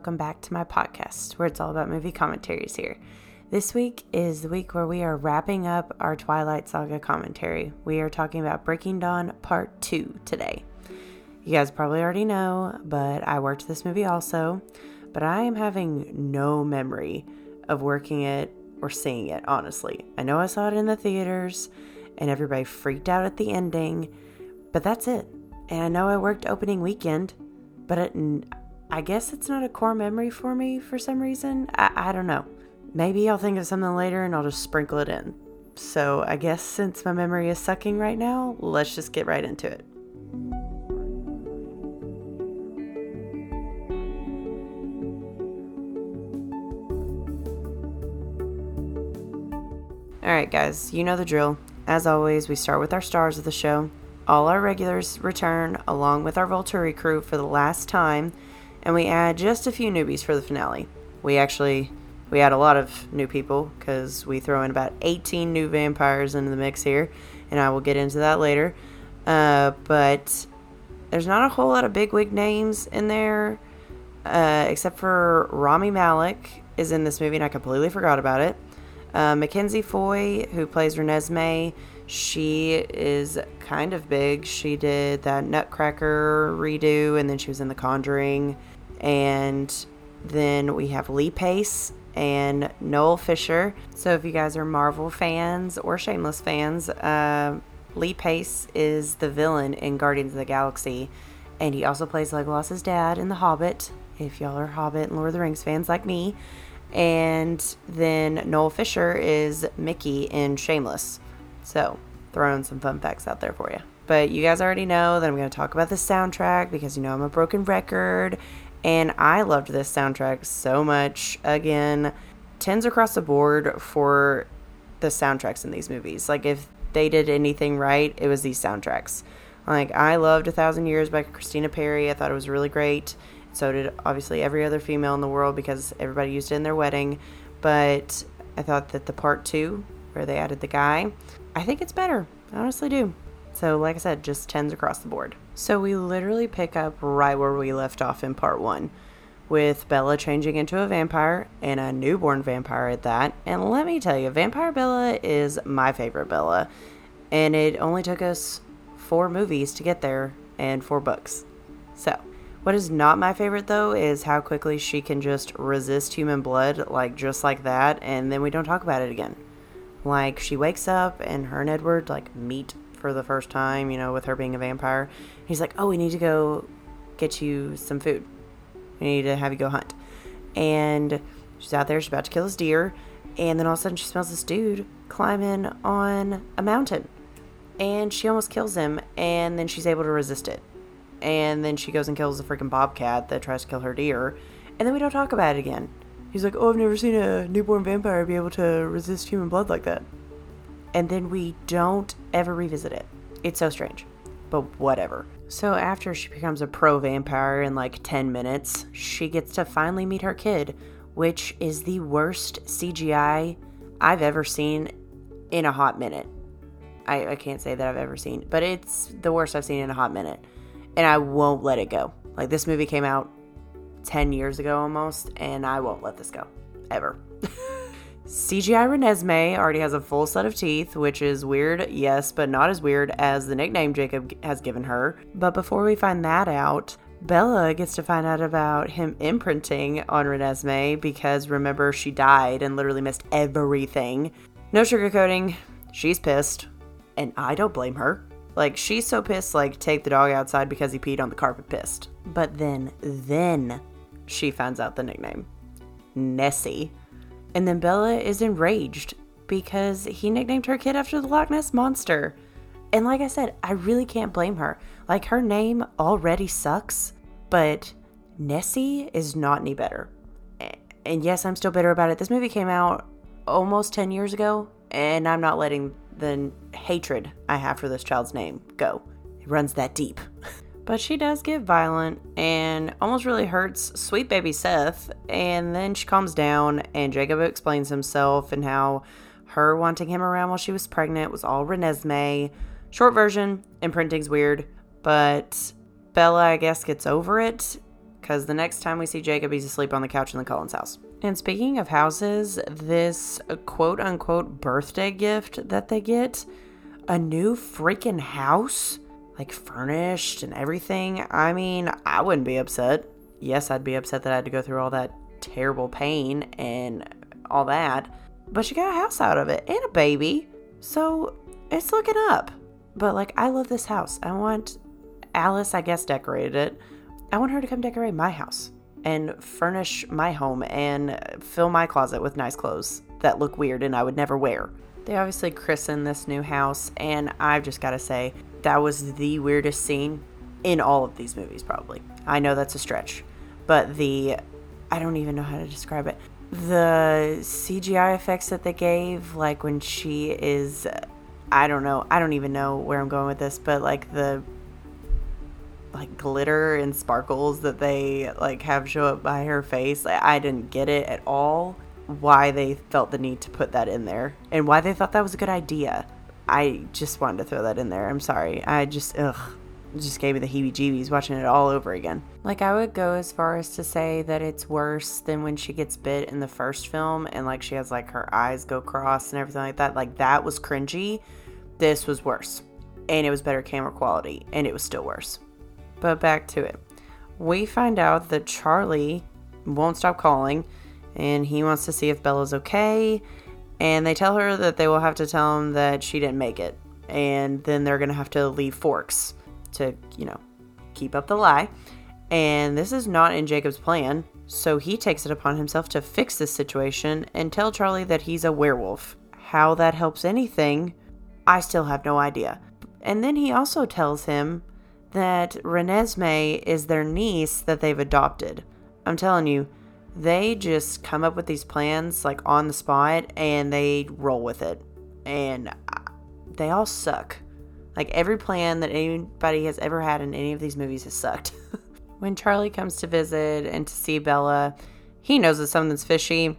Welcome back to my podcast where it's all about movie commentaries here. This week is the week where we are wrapping up our Twilight Saga commentary. We are talking about Breaking Dawn Part 2 today. You guys probably already know, but I worked this movie also, but I am having no memory of working it or seeing it, honestly. I know I saw it in the theaters and everybody freaked out at the ending, but that's it. And I know I worked opening weekend, but it, I guess it's not a core memory for me for some reason. I, I don't know. Maybe I'll think of something later and I'll just sprinkle it in. So I guess since my memory is sucking right now, let's just get right into it. Alright, guys, you know the drill. As always, we start with our stars of the show. All our regulars return along with our Volturi crew for the last time and we add just a few newbies for the finale. We actually we add a lot of new people because we throw in about 18 new vampires into the mix here, and I will get into that later. Uh, but there's not a whole lot of big wig names in there, uh, except for Rami Malek is in this movie, and I completely forgot about it. Uh, Mackenzie Foy, who plays Renesmee, she is kind of big. She did that Nutcracker redo, and then she was in The Conjuring. And then we have Lee Pace and Noel Fisher. So if you guys are Marvel fans or Shameless fans, uh, Lee Pace is the villain in Guardians of the Galaxy. And he also plays Legolas's dad in The Hobbit, if y'all are Hobbit and Lord of the Rings fans like me. And then Noel Fisher is Mickey in Shameless. So, throwing some fun facts out there for you. But you guys already know that I'm going to talk about the soundtrack because you know I'm a broken record and I loved this soundtrack so much. Again, tens across the board for the soundtracks in these movies. Like, if they did anything right, it was these soundtracks. Like, I loved A Thousand Years by Christina Perri. I thought it was really great. So did obviously every other female in the world because everybody used it in their wedding. But I thought that the part two, where they added the guy, I think it's better. I honestly do. So, like I said, just tens across the board. So, we literally pick up right where we left off in part one, with Bella changing into a vampire and a newborn vampire at that. And let me tell you, Vampire Bella is my favorite Bella. And it only took us four movies to get there and four books. So, what is not my favorite though is how quickly she can just resist human blood, like just like that, and then we don't talk about it again. Like, she wakes up and her and Edward, like, meet for the first time, you know, with her being a vampire. He's like, "Oh, we need to go get you some food. We need to have you go hunt." And she's out there. She's about to kill this deer, and then all of a sudden she smells this dude climbing on a mountain, and she almost kills him. And then she's able to resist it, and then she goes and kills the freaking bobcat that tries to kill her deer, and then we don't talk about it again. He's like, "Oh, I've never seen a newborn vampire be able to resist human blood like that." and then we don't ever revisit it. It's so strange, but whatever. So after she becomes a pro vampire in like 10 minutes, she gets to finally meet her kid, which is the worst CGI I've ever seen in a hot minute. I, I can't say that I've ever seen, but it's the worst I've seen in a hot minute. And I won't let it go. Like this movie came out 10 years ago almost, and I won't let this go. Ever. CGI Renesmee already has a full set of teeth, which is weird, yes, but not as weird as the nickname Jacob has given her. But before we find that out, Bella gets to find out about him imprinting on Renesmee because remember, she died and literally missed everything. No sugarcoating, she's pissed, and I don't blame her. Like, she's so pissed, like, take the dog outside because he peed on the carpet pissed. But then, then she finds out the nickname Nessie. And then Bella is enraged because he nicknamed her kid after the Loch Ness Monster. And like I said, I really can't blame her. Like, her name already sucks, but Nessie is not any better. And yes, I'm still bitter about it. This movie came out almost 10 years ago, and I'm not letting the hatred I have for this child's name go. It runs that deep. But she does get violent and almost really hurts sweet baby Seth. And then she calms down, and Jacob explains himself and how her wanting him around while she was pregnant was all Renesmee. Short version, imprinting's weird, but Bella, I guess, gets over it because the next time we see Jacob, he's asleep on the couch in the Cullens house. And speaking of houses, this uh, quote unquote birthday gift that they get a new freaking house, like furnished and everything. I mean, I wouldn't be upset. Yes, I'd be upset that I had to go through all that terrible pain and all that, but she got a house out of it and a baby. So it's looking up. But like, I love this house. I want Alice, I guess, decorated it. I want her to come decorate my house and furnish my home and fill my closet with nice clothes that look weird and I would never wear. They obviously christened this new house, and I've just got to say, that was the weirdest scene in all of these movies, probably. I know that's a stretch, but the I don't even know how to describe it. The CGI effects that they gave, like when she is, I don't know, I don't even know where I'm going with this, but like the like glitter and sparkles that they like have show up by her face, I didn't get it at all. Why they felt the need to put that in there and why they thought that was a good idea. I just wanted to throw that in there. I'm sorry. I just ugh just gave me the heebie jeebies watching it all over again. Like, I would go as far as to say that it's worse than when she gets bit in the first film and, like, she has, like, her eyes go cross and everything like that. Like, that was cringy. This was worse. And it was better camera quality, and it was still worse. But back to it. We find out that Charlie won't stop calling and he wants to see if Bella's okay. And they tell her that they will have to tell him that she didn't make it. And then they're to have to leave Forks to, you know, keep up the lie. And this is not in Jacob's plan, so he takes it upon himself to fix this situation and tell Charlie that he's a werewolf. How that helps anything, I still have no idea. And then he also tells him that Renesmee is their niece that they've adopted. I'm telling you, they just come up with these plans like on the spot and they roll with it. And they all suck. Like every plan that anybody has ever had in any of these movies has sucked. when Charlie comes to visit and to see Bella, he knows that something's fishy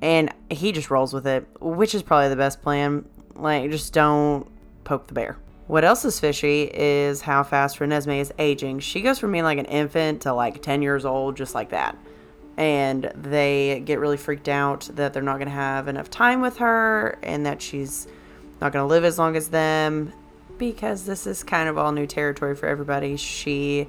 and he just rolls with it, which is probably the best plan. Like, just don't poke the bear. What else is fishy is how fast Renesmee is aging. She goes from being like an infant to like 10 years old, just like that. And they get really freaked out that they're not going to have enough time with her and that she's not going to live as long as them because this is kind of all new territory for everybody. She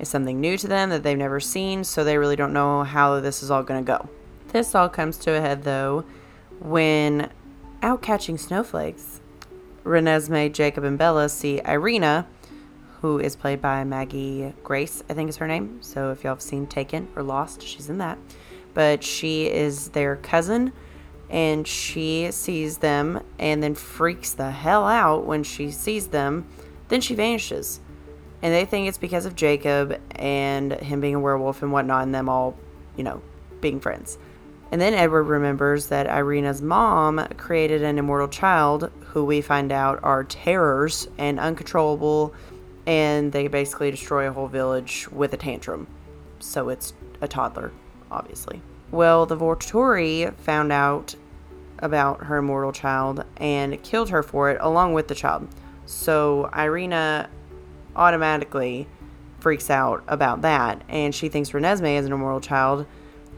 is something new to them that they've never seen, so they really don't know how this is all going to go. This all comes to a head though when out catching snowflakes, Renesmee, Jacob, and Bella see Irina, who is played by Maggie Grace, I think is her name. So if y'all have seen Taken or Lost, she's in that. But she is their cousin and she sees them and then freaks the hell out when she sees them. Then she vanishes. And they think it's because of Jacob and him being a werewolf and whatnot, and them all, you know, being friends. And then Edward remembers that Irina's mom created an immortal child who we find out are terrors and uncontrollable, and they basically destroy a whole village with a tantrum. So it's a toddler, obviously. Well, the Volturi found out about her immortal child and killed her for it along with the child. So Irina automatically freaks out about that and she thinks Renesmee is an immortal child.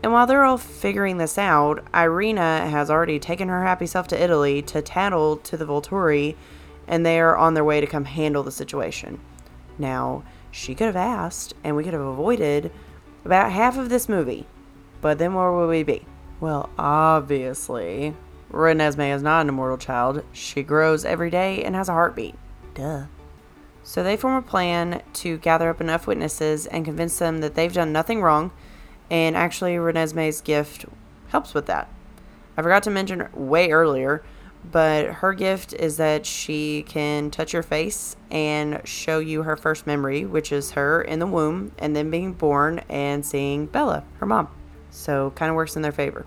And while they're all figuring this out, Irina has already taken her happy self to Italy to tattle to the Volturi and they are on their way to come handle the situation. Now, she could have asked and we could have avoided about half of this movie. But then where would we be? Well, obviously, Renesmee is not an immortal child. She grows every day and has a heartbeat. Duh. So they form a plan to gather up enough witnesses and convince them that they've done nothing wrong, and actually, Renesmee's gift helps with that. I forgot to mention way earlier, but her gift is that she can touch your face and show you her first memory, which is her in the womb and then being born and seeing Bella, her mom. So, kind of works in their favor.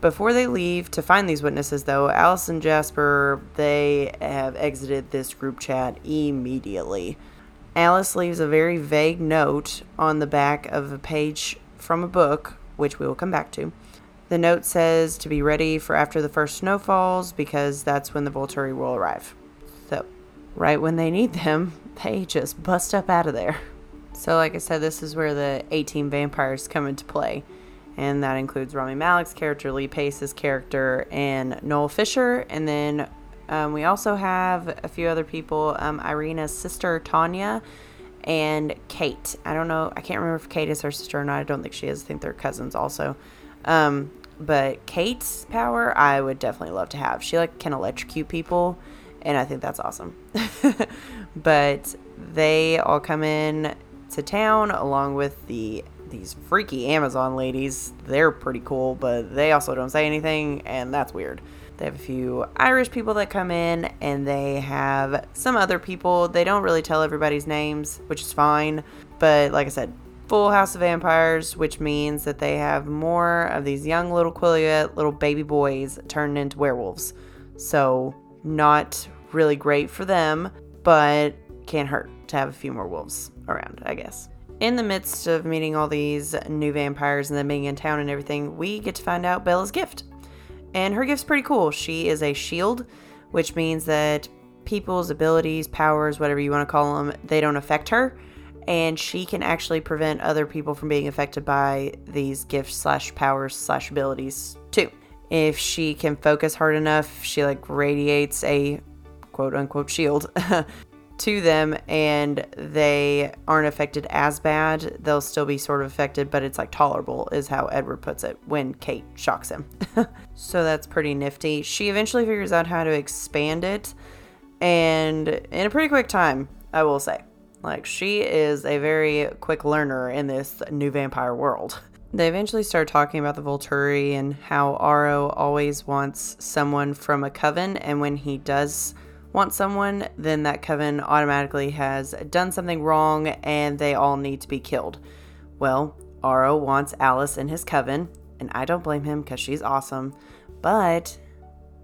Before they leave to find these witnesses, though, Alice and Jasper, they have exited this group chat immediately. Alice leaves a very vague note on the back of a page from a book, which we will come back to. The note says to be ready for after the first snow falls because that's when the Volturi will arrive. So, right when they need them, they just bust up out of there. So, like I said, this is where the 18 vampires come into play. And that includes Rami Malek's character, Lee Pace's character, and Noel Fisher. And then um, we also have a few other people um, Irina's sister, Tanya, and Kate. I don't know, I can't remember if Kate is her sister or not. I don't think she is. I think they're cousins also. Um, but Kate's power, I would definitely love to have. She like can electrocute people, and I think that's awesome. but they all come in to town along with the these freaky Amazon ladies. They're pretty cool, but they also don't say anything, and that's weird. They have a few Irish people that come in, and they have some other people. They don't really tell everybody's names, which is fine. But like I said, full house of vampires, which means that they have more of these young little Quileute little baby boys turned into werewolves. So, not really great for them, but can't hurt to have a few more wolves around, I guess. In the midst of meeting all these new vampires and then being in town and everything, we get to find out Bella's gift. And her gift's pretty cool. She is a shield, which means that people's abilities, powers, whatever you want to call them, they don't affect her. And she can actually prevent other people from being affected by these gifts slash powers slash abilities too. If she can focus hard enough, she like radiates a quote unquote shield to them and they aren't affected as bad. They'll still be sort of affected, but it's like tolerable, is how Edward puts it when Kate shocks him. so that's pretty nifty. She eventually figures out how to expand it and in a pretty quick time, I will say. Like, she is a very quick learner in this new vampire world. They eventually start talking about the Volturi and how Aro always wants someone from a coven, and when he does want someone, then that coven automatically has done something wrong and they all need to be killed. Well, Aro wants Alice in his coven, and I don't blame him because she's awesome, but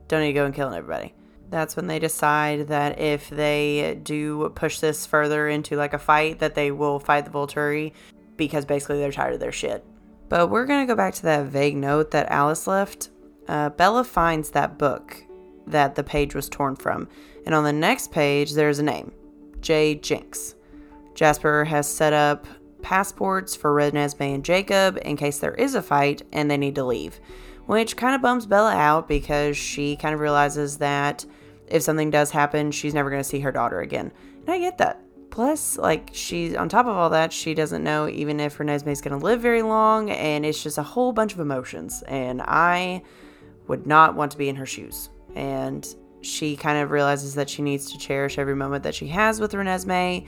don't need to go and killing everybody. That's when they decide that if they do push this further into like a fight, that they will fight the Volturi because basically they're tired of their shit. But we're gonna go back to that vague note that Alice left. Uh, Bella finds that book that the page was torn from, and on the next page, there's a name J. Jenks. Jasper has set up passports for Renesmee and Jacob in case there is a fight and they need to leave, which kind of bums Bella out because she kind of realizes that if something does happen, she's never going to see her daughter again. And I get that. Plus, like, she's on top of all that, she doesn't know even if Renesmee's going to live very long, and it's just a whole bunch of emotions. And I would not want to be in her shoes. And she kind of realizes that she needs to cherish every moment that she has with Renesmee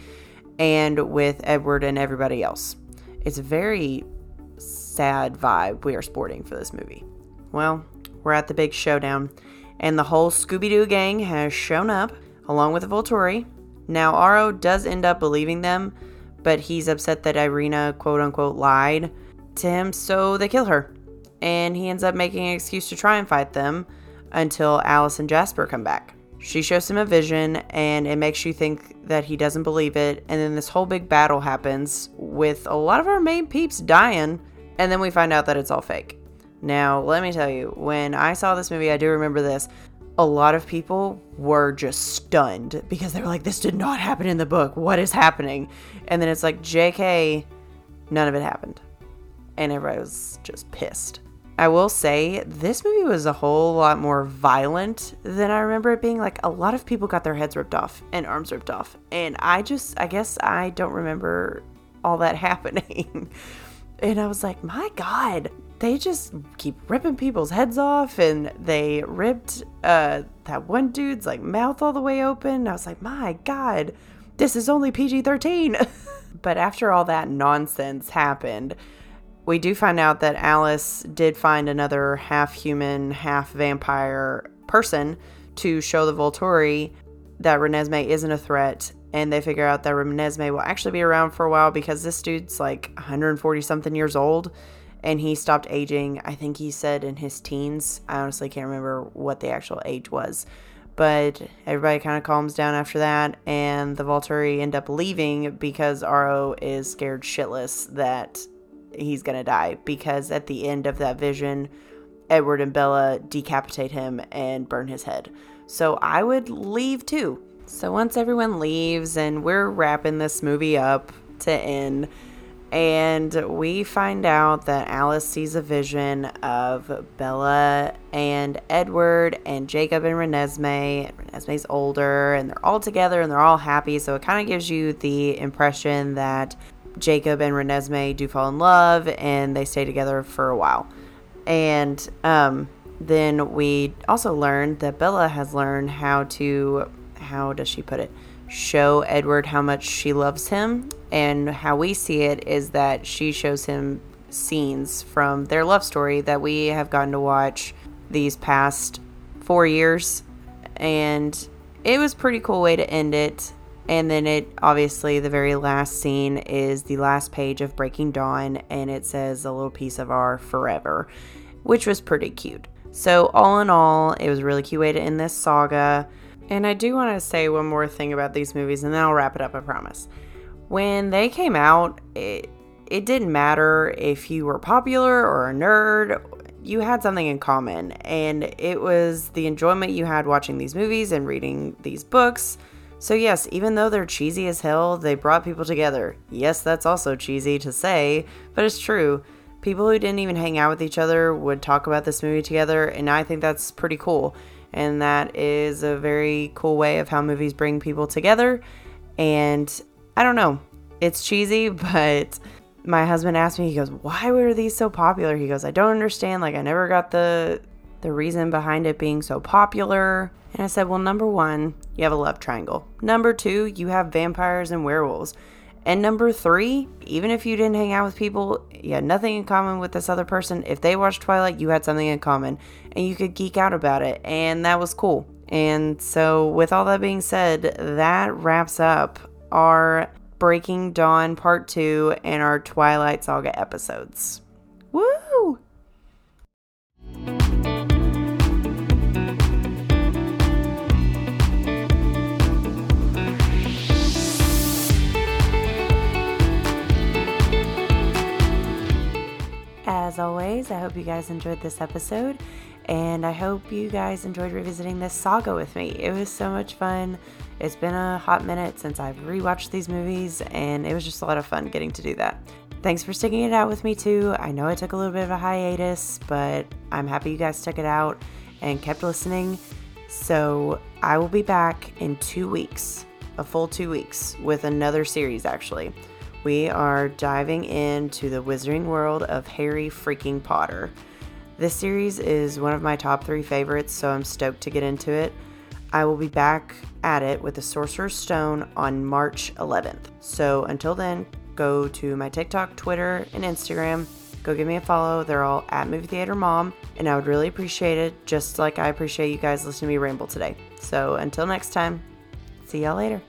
and with Edward and everybody else. It's a very sad vibe we are sporting for this movie. Well, we're at the big showdown, and the whole Scooby Doo gang has shown up, along with Volturi. Now, Aro does end up believing them, but he's upset that Irina, quote unquote, lied to him, so they kill her. And he ends up making an excuse to try and fight them until Alice and Jasper come back. She shows him a vision and it makes you think that he doesn't believe it. And then this whole big battle happens with a lot of our main peeps dying. And then we find out that it's all fake. Now, let me tell you, when I saw this movie, I do remember this. A lot of people were just stunned because they were like, this did not happen in the book. What is happening? And then it's like, JK, none of it happened. And everybody was just pissed. I will say this movie was a whole lot more violent than I remember it being. Like a lot of people got their heads ripped off and arms ripped off. And I just I guess I don't remember all that happening. and I was like, "My god, they just keep ripping people's heads off and they ripped uh that one dude's like mouth all the way open." I was like, "My god, this is only PG-13." but after all that nonsense happened, we do find out that Alice did find another half human, half vampire person to show the Volturi that Renesmee isn't a threat. And they figure out that Renesmee will actually be around for a while because this dude's like 140 something years old and he stopped aging. I think he said in his teens. I honestly can't remember what the actual age was. But everybody kind of calms down after that, and the Volturi end up leaving because Aro is scared shitless that he's gonna die because at the end of that vision, Edward and Bella decapitate him and burn his head. So I would leave too. So once everyone leaves and we're wrapping this movie up, to end. And we find out that Alice sees a vision of Bella and Edward and Jacob and Renesmee. Renesmee's older and they're all together and they're all happy. So it kind of gives you the impression that Jacob and Renesmee do fall in love and they stay together for a while. And um, then we also learned that Bella has learned how to, how does she put it? Show Edward how much she loves him. And how we see it is that she shows him scenes from their love story that we have gotten to watch these past four years. And it was pretty cool way to end it. And then it obviously the very last scene is the last page of Breaking Dawn and it says a little piece of our forever, which was pretty cute. So all in all, it was a really cute way to end this saga. And I do want to say one more thing about these movies and then I'll wrap it up, I promise. When they came out, it it didn't matter if you were popular or a nerd, you had something in common and it was the enjoyment you had watching these movies and reading these books so, yes, even though they're cheesy as hell, they brought people together. Yes, that's also cheesy to say, but it's true. People who didn't even hang out with each other would talk about this movie together, and I think that's pretty cool. And that is a very cool way of how movies bring people together. And I don't know, it's cheesy, but my husband asked me, he goes, Why were these so popular? He goes, I don't understand. Like, I never got the the reason behind it being so popular. And I said, well, number one, you have a love triangle. Number two, you have vampires and werewolves. And number three, even if you didn't hang out with people, you had nothing in common with this other person. If they watched Twilight, you had something in common and you could geek out about it. And that was cool. And so, with all that being said, that wraps up our Breaking Dawn Part 2 and our Twilight Saga episodes. Woo! Always, I hope you guys enjoyed this episode, and I hope you guys enjoyed revisiting this saga with me. It was so much fun. It's been a hot minute since I've rewatched these movies, and it was just a lot of fun getting to do that. Thanks for sticking it out with me, too. I know I took a little bit of a hiatus, but I'm happy you guys stuck it out and kept listening. So I will be back in two weeks, a full two weeks, with another series actually we are diving into the wizarding world of Harry freaking Potter. This series is one of my top three favorites, so I'm stoked to get into it. I will be back at it with the Sorcerer's Stone on March 11th. So until then, go to my TikTok, Twitter, and Instagram. Go give me a follow. They're all at Movie Theater Mom, and I would really appreciate it, just like I appreciate you guys listening to me ramble today. So until next time, see y'all later.